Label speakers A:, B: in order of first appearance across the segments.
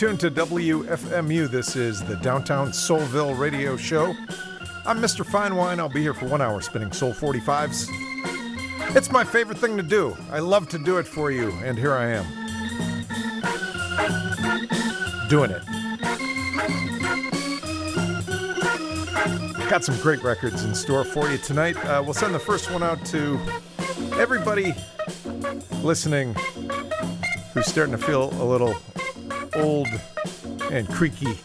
A: tuned to WFMU. This is the Downtown Soulville Radio Show. I'm Mr. Fine Wine. I'll be here for one hour spinning Soul 45s. It's my favorite thing to do. I love to do it for you, and here I am. Doing it. Got some great records in store for you tonight. Uh, we'll send the first one out to everybody listening who's starting to feel a little old and creaky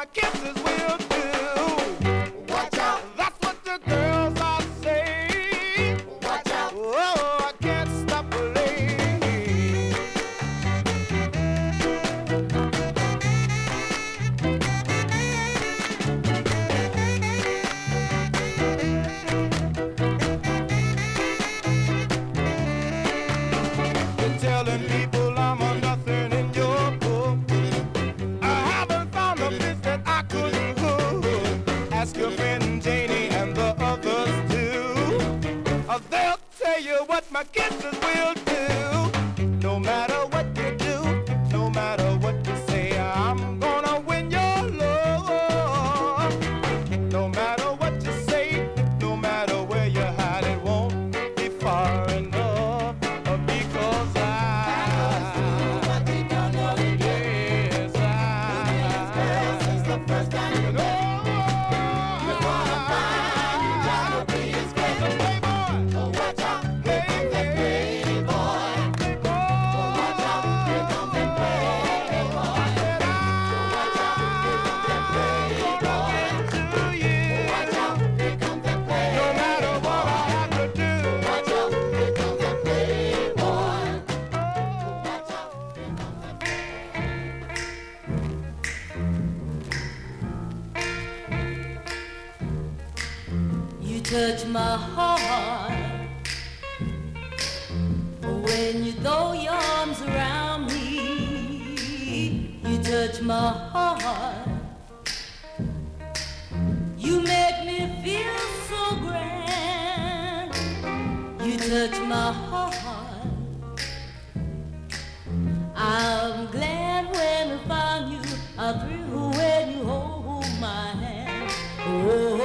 B: my kisses will Oh,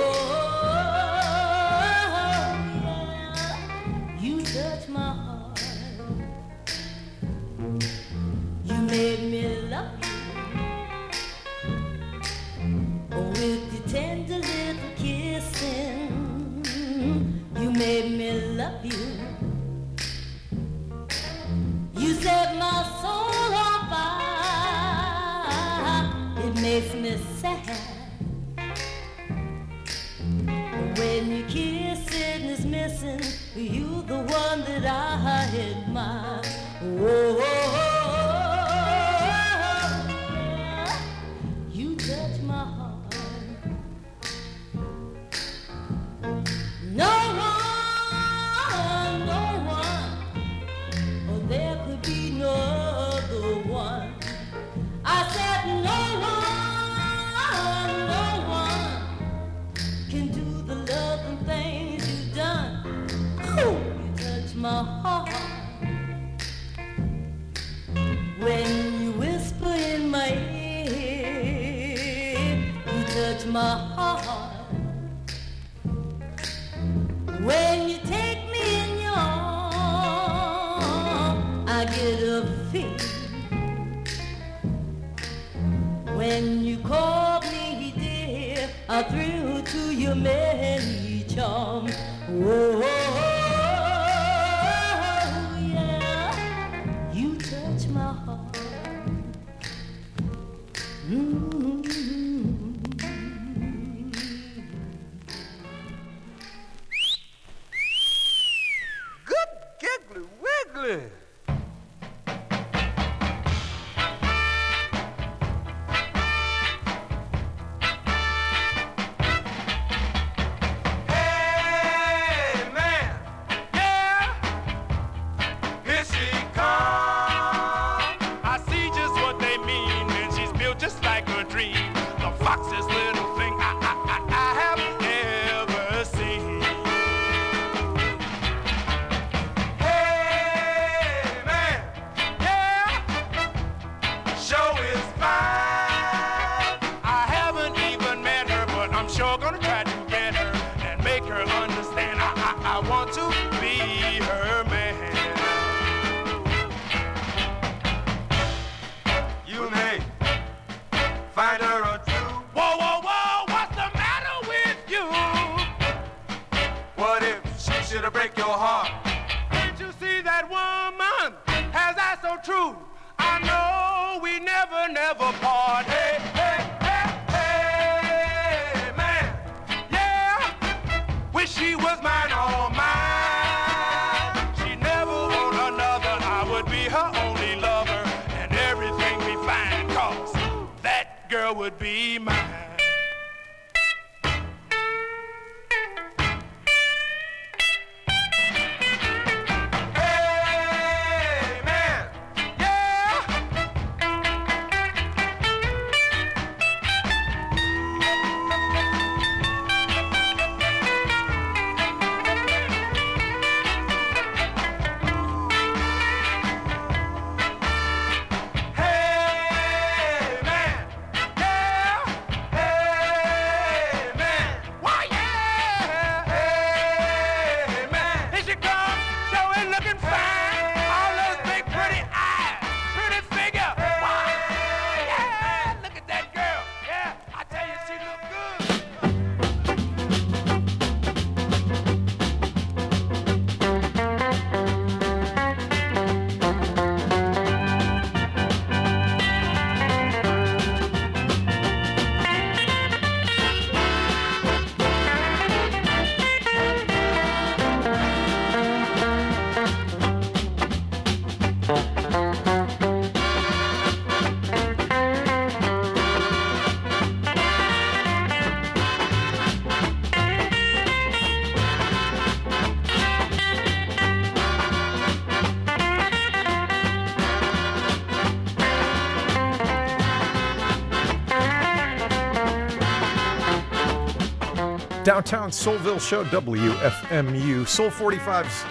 C: Downtown Soulville Show, WFMU. Soul 45s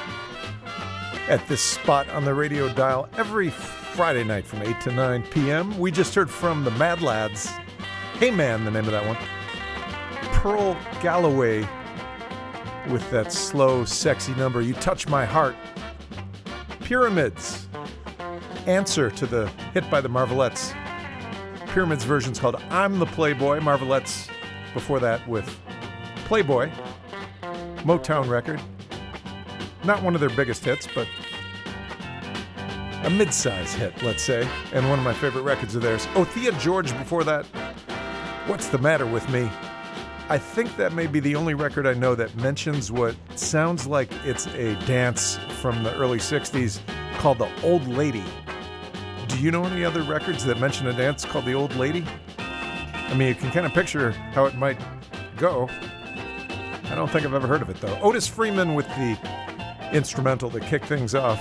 C: at this spot on the radio dial every Friday night from 8 to 9 p.m. We just heard from the Mad Lads. Hey Man, the name of that one. Pearl Galloway with that slow, sexy number, You Touch My Heart. Pyramids. Answer to the hit by the Marvelettes. Pyramids version's called I'm the Playboy. Marvelettes before that with Playboy, Motown record. Not one of their biggest hits, but a mid-size hit, let's say, and one of my favorite records of theirs. Othea George before that. What's the matter with me? I think that may be the only record I know that mentions what sounds like it's a dance from the early 60s called the Old Lady. Do you know any other records that mention a dance called the Old Lady? I mean, you can kind of picture how it might go. I don't think I've ever heard of it though. Otis Freeman with the instrumental that kicked things off.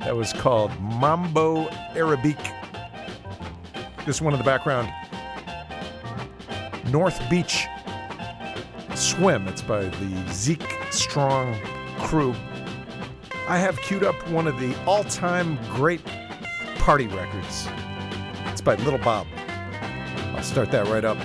C: That was called Mambo Arribique. This one in the background. North Beach Swim. It's by the Zeke Strong crew. I have queued up one of the all time great party records. It's by Little Bob. I'll start that right up.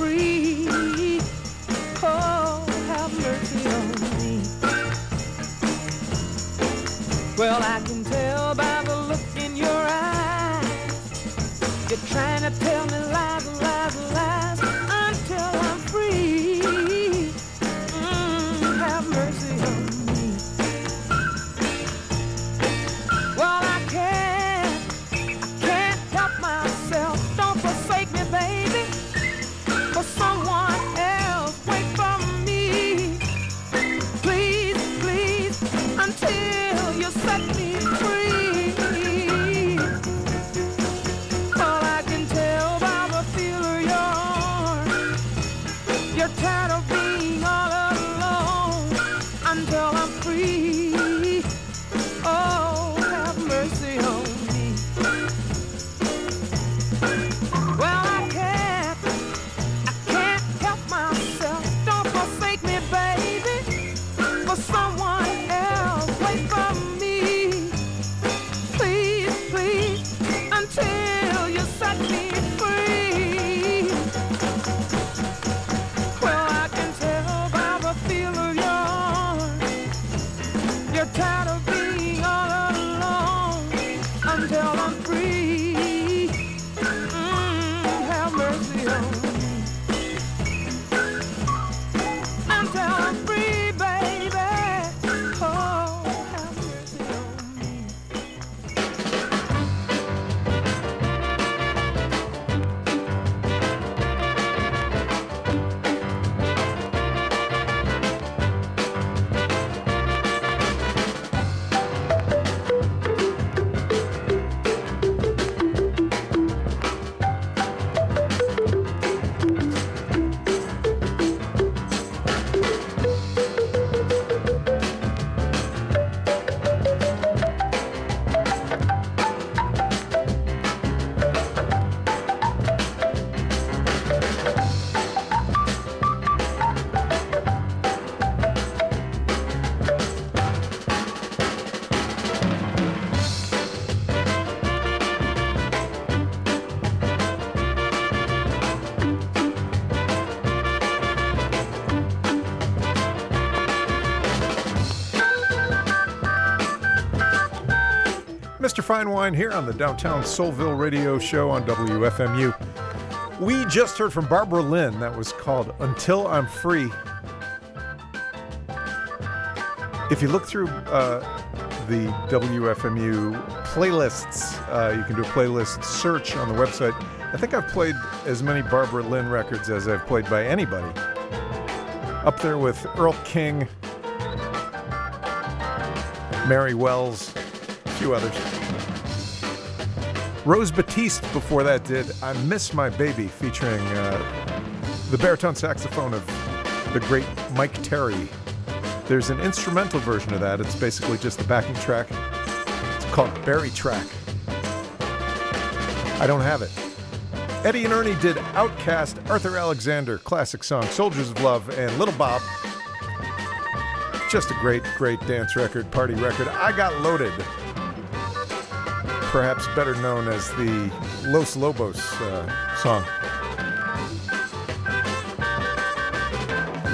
D: Free. Oh, have mercy on me. Well, I can tell by the look in your eyes. You're trying to tell
C: Fine Wine here on the Downtown Soulville Radio Show on WFMU. We just heard from Barbara Lynn. That was called Until I'm Free. If you look through uh, the WFMU playlists, uh, you can do a playlist search on the website. I think I've played as many Barbara Lynn records as I've played by anybody. Up there with Earl King, Mary Wells, a few others. Rose Battiste before that did I Miss My Baby featuring uh, the baritone saxophone of the great Mike Terry. There's an instrumental version of that. It's basically just the backing track. It's called Berry Track. I don't have it. Eddie and Ernie did Outcast, Arthur Alexander, classic song, Soldiers of Love, and Little Bob. Just a great, great dance record, party record. I Got Loaded perhaps better known as the Los Lobos uh, song.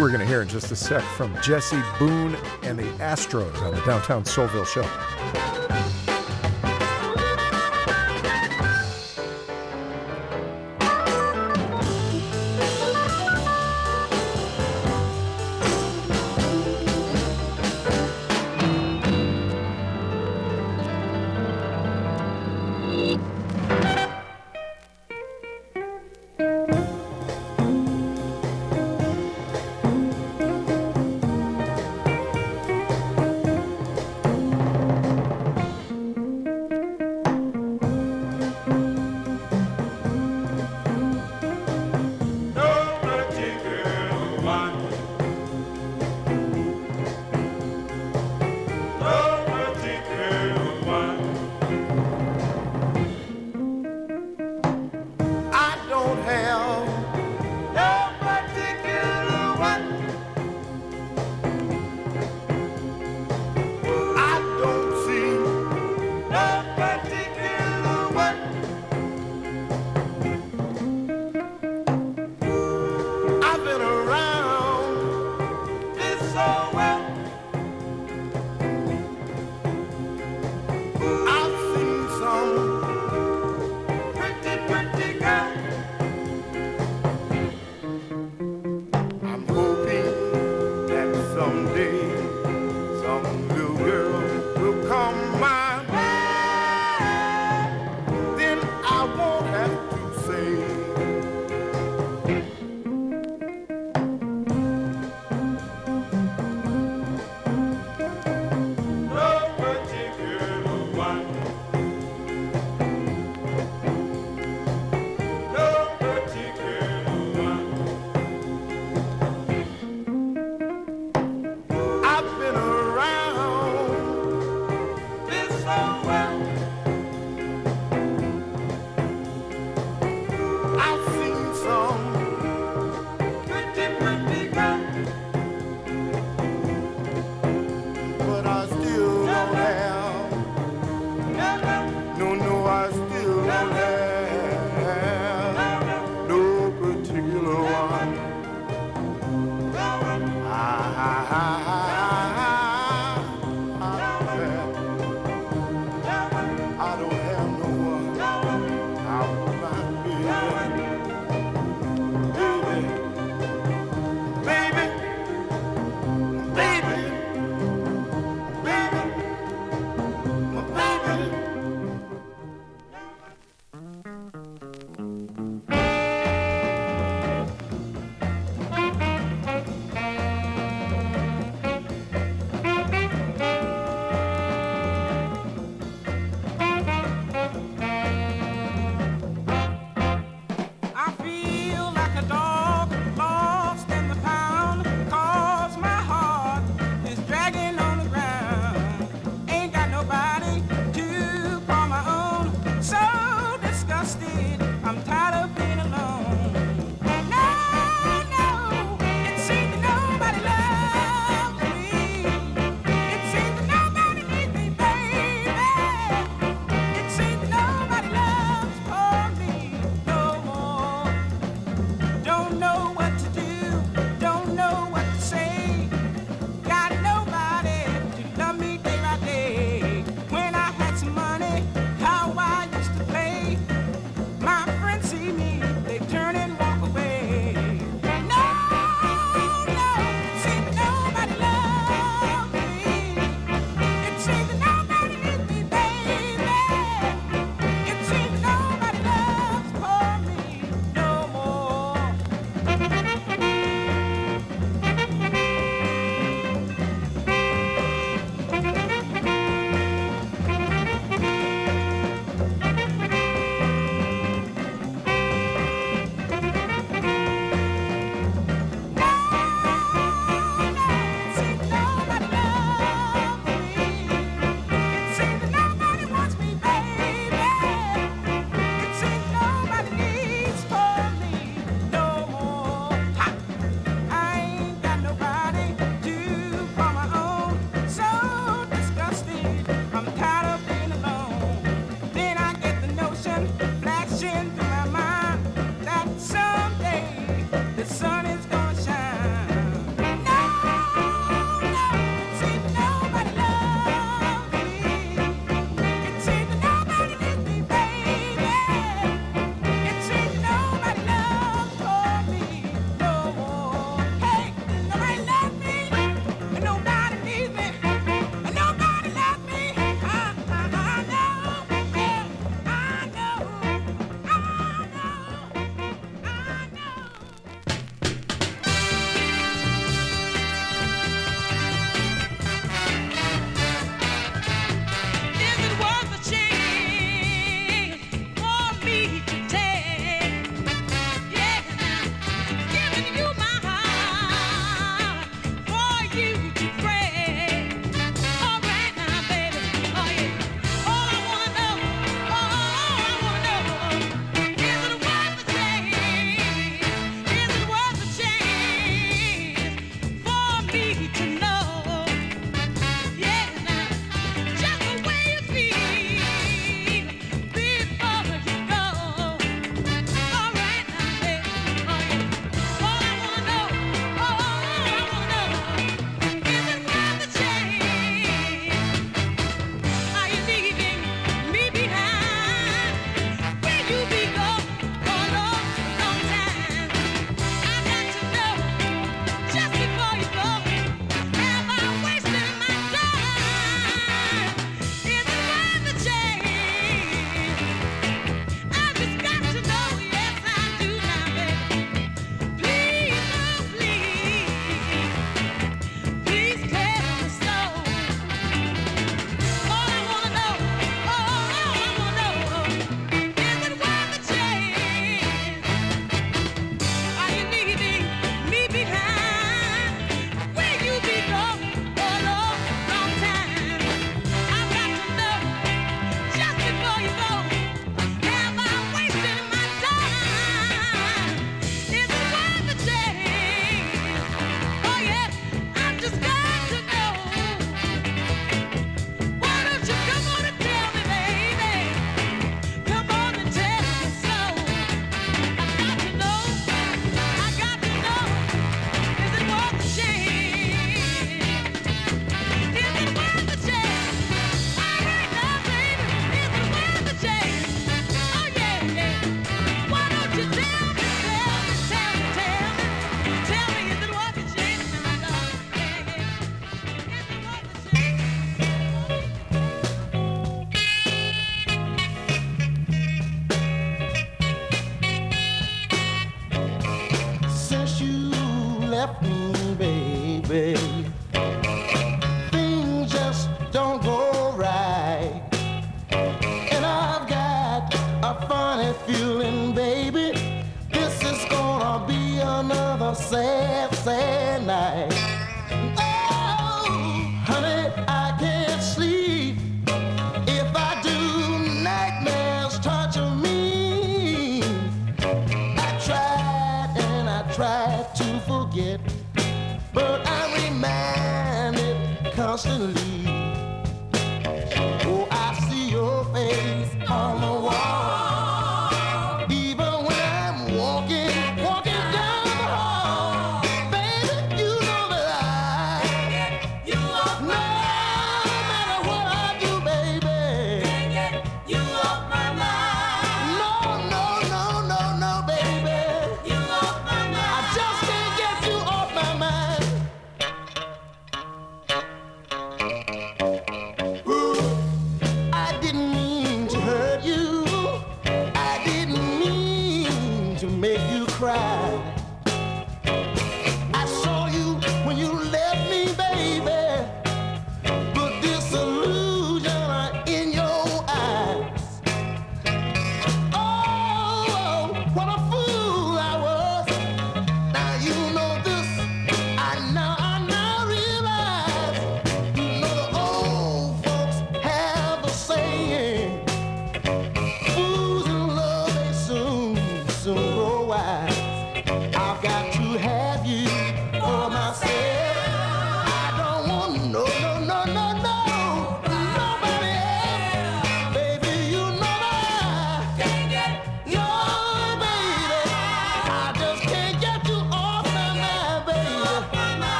C: We're going to hear in just a sec from Jesse Boone and the Astros on the Downtown Soulville Show.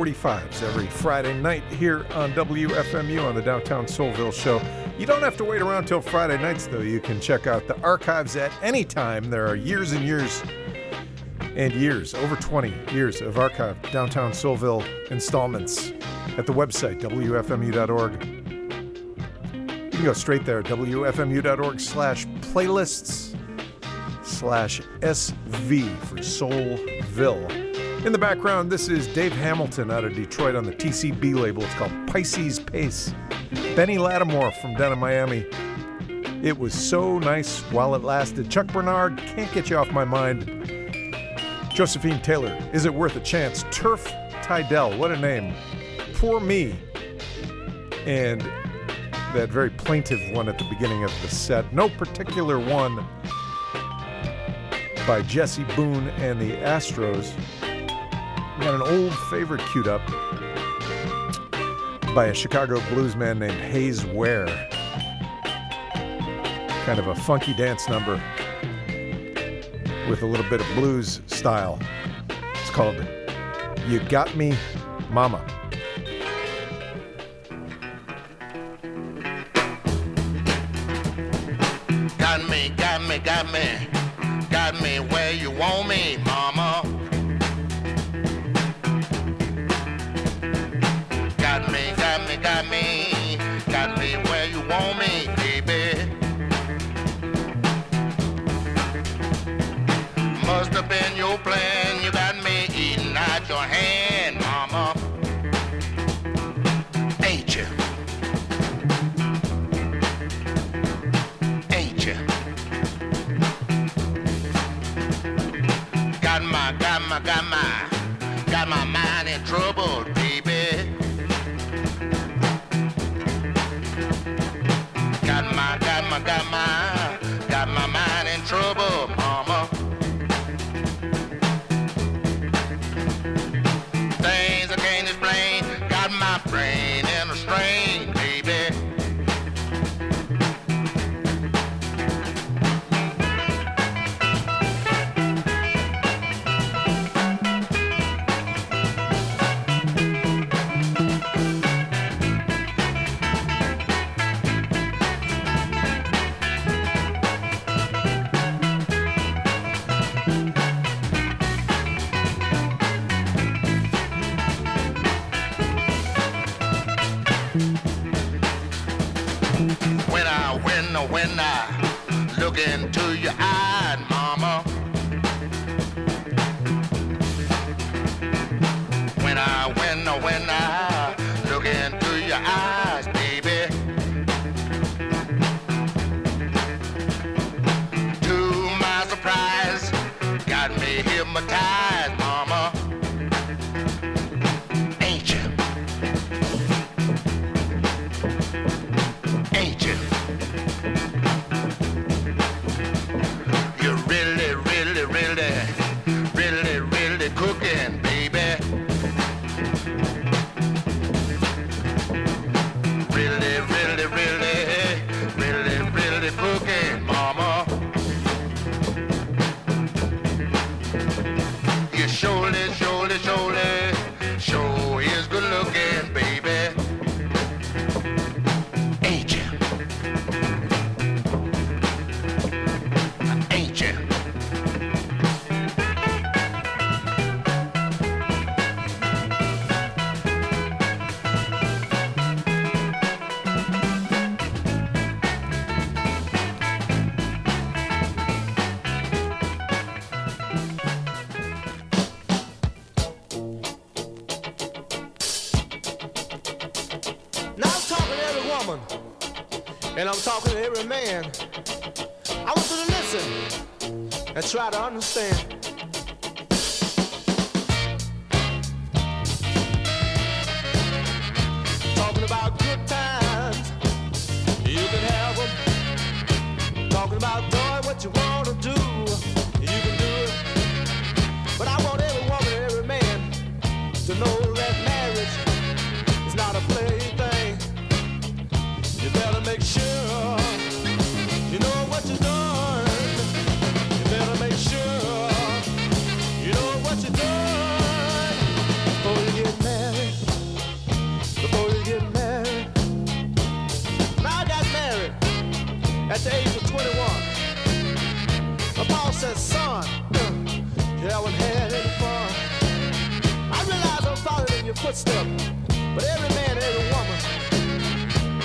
C: 45s every Friday night here on WFMU on the Downtown Soulville Show. You don't have to wait around till Friday nights, though. You can check out the archives at any time. There are years and years and years, over 20 years of archive Downtown Soulville installments at the website, WFMU.org. You can go straight there, WFMU.org slash playlists slash SV for Soulville. In the background, this is Dave Hamilton out of Detroit on the TCB label. It's called Pisces Pace. Benny Latimore from down in Miami. It was so nice while it lasted. Chuck Bernard, can't get you off my mind. Josephine Taylor, is it worth a chance? Turf Tydell, what a name. Poor me. And that very plaintive one at the beginning of the set. No particular one by Jesse Boone and the Astros. We got an old favorite queued up by a Chicago blues man named Hayes Ware. Kind of a funky dance number with a little bit of blues style. It's called You Got Me, Mama.
E: Got me, got me, got me, me
D: man. I want you to listen and try to understand. footstep. But every man, every woman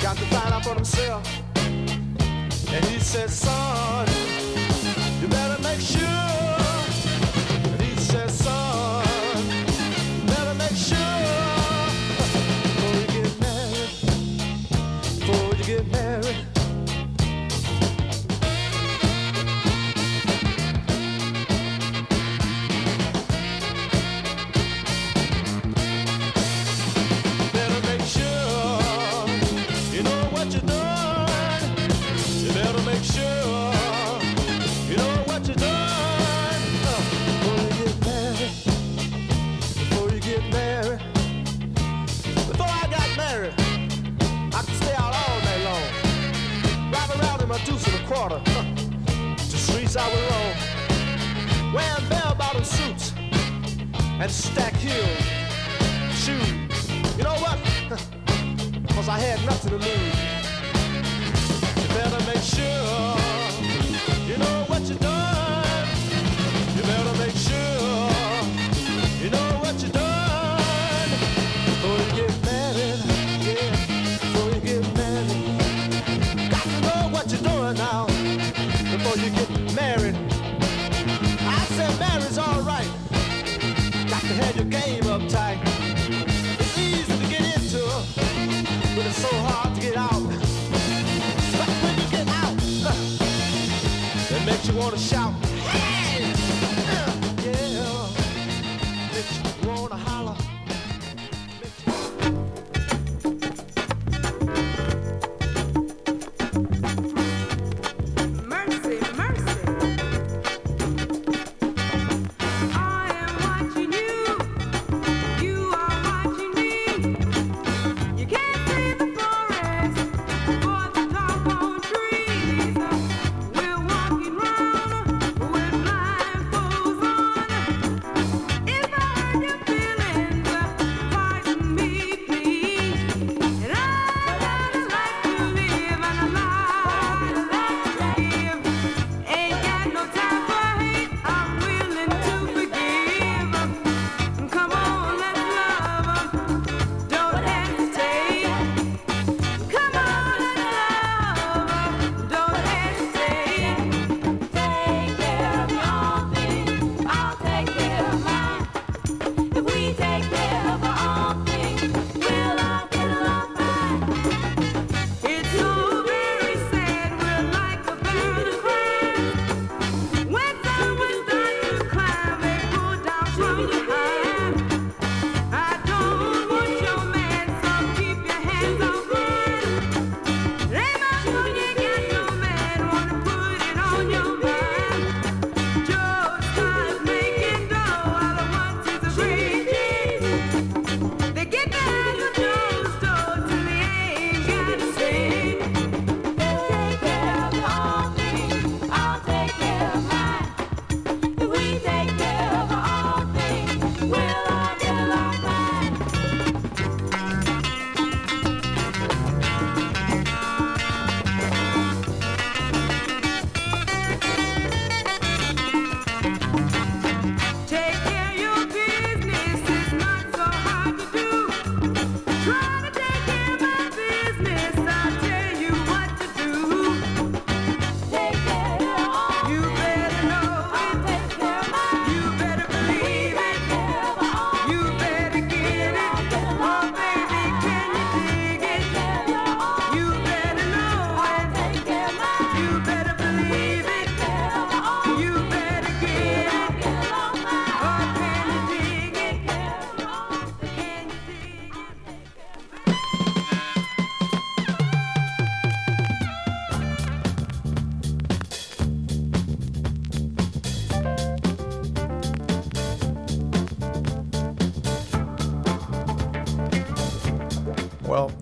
D: got to find out for themselves. And he said, son, you better make sure. quarter. the streets I will roam, wearing bell-bottom suits and stack heels, shoes. You know what? Cause I had nothing to lose. You better make sure.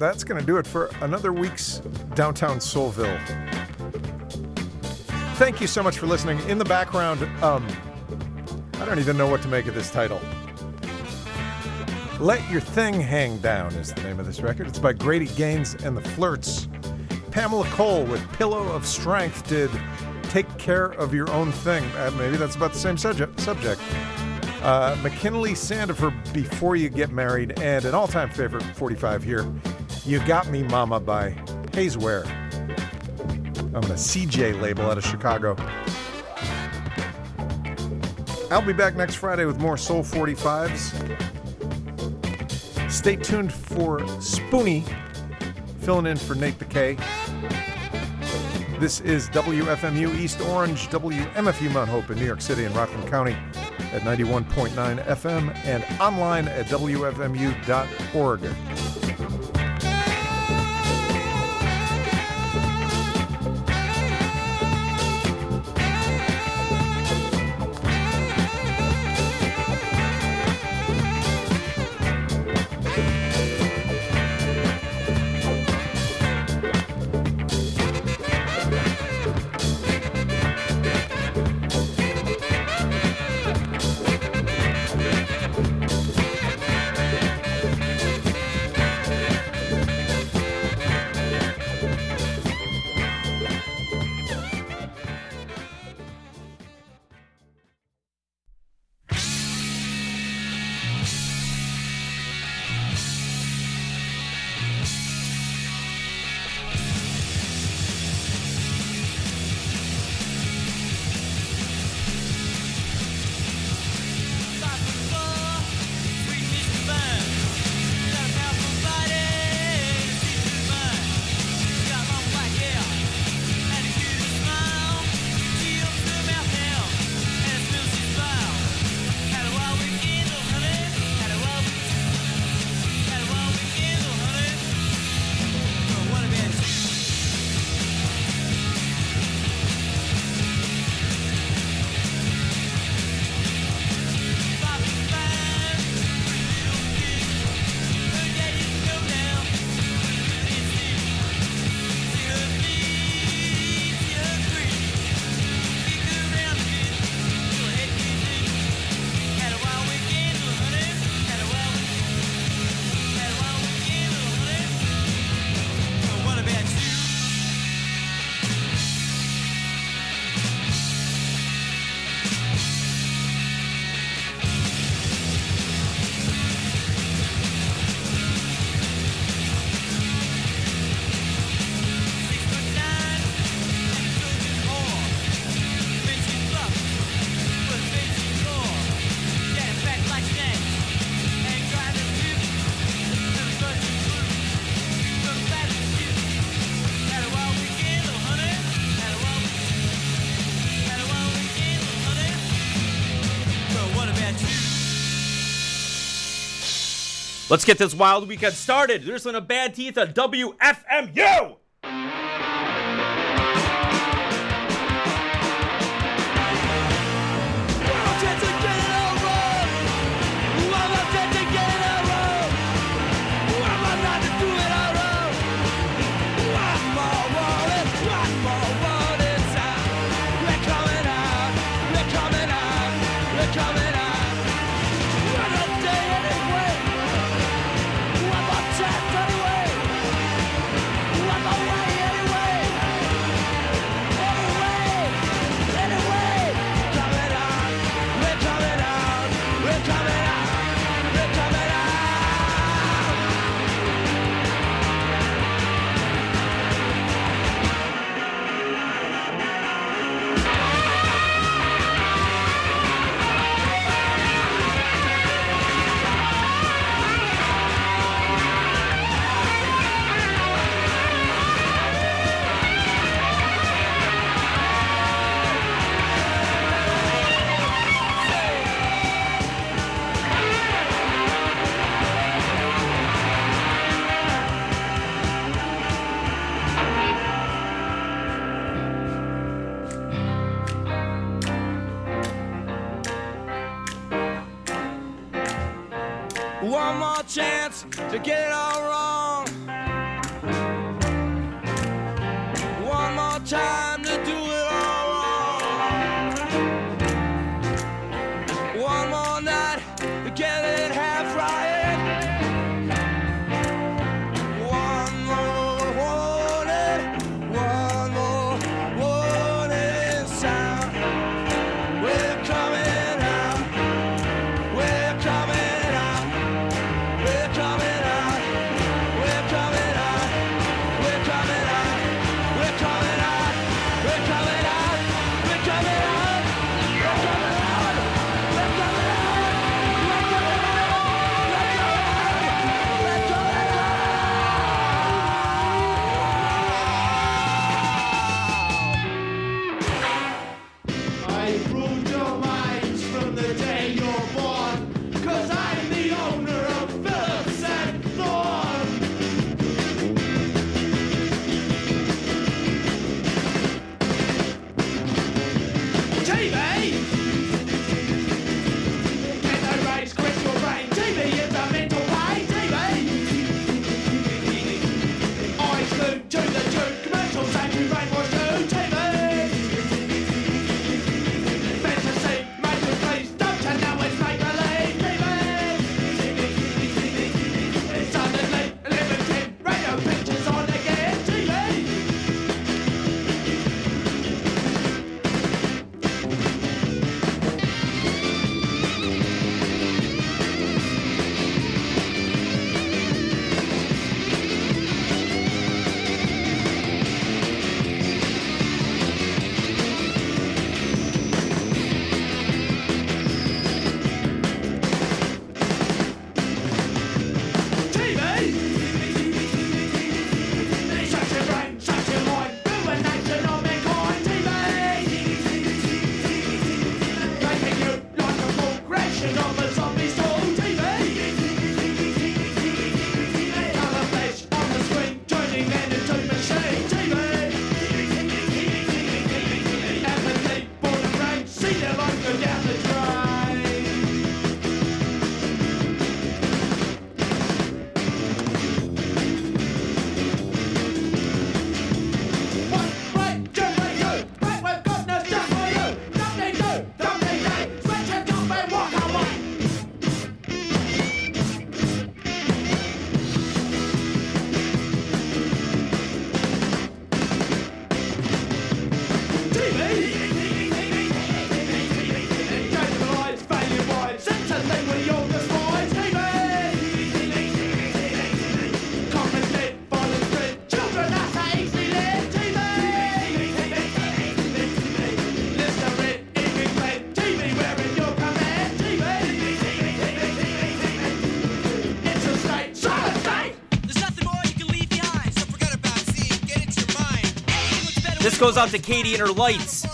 C: that's going to do it for another week's Downtown Soulville. Thank you so much for listening. In the background, um, I don't even know what to make of this title. Let Your Thing Hang Down is the name of this record. It's by Grady Gaines and the Flirts. Pamela Cole with Pillow of Strength did Take Care of Your Own Thing. Uh, maybe that's about the same subject. subject.
A: Uh, McKinley Sandifer, Before You Get Married, and an all time favorite, 45 here. You Got Me Mama by Hayes Ware I'm on the CJ label out of Chicago. I'll be back next Friday with more Soul 45s. Stay tuned for Spoonie, filling in for Nate the K. This is WFMU East Orange, WMFU Mount Hope in New York City and Rockland County at 91.9 FM and online at WFMU.org.
F: Let's get this wild weekend started. There's a bad teeth on WFMU.
G: This goes out to Katie and her lights.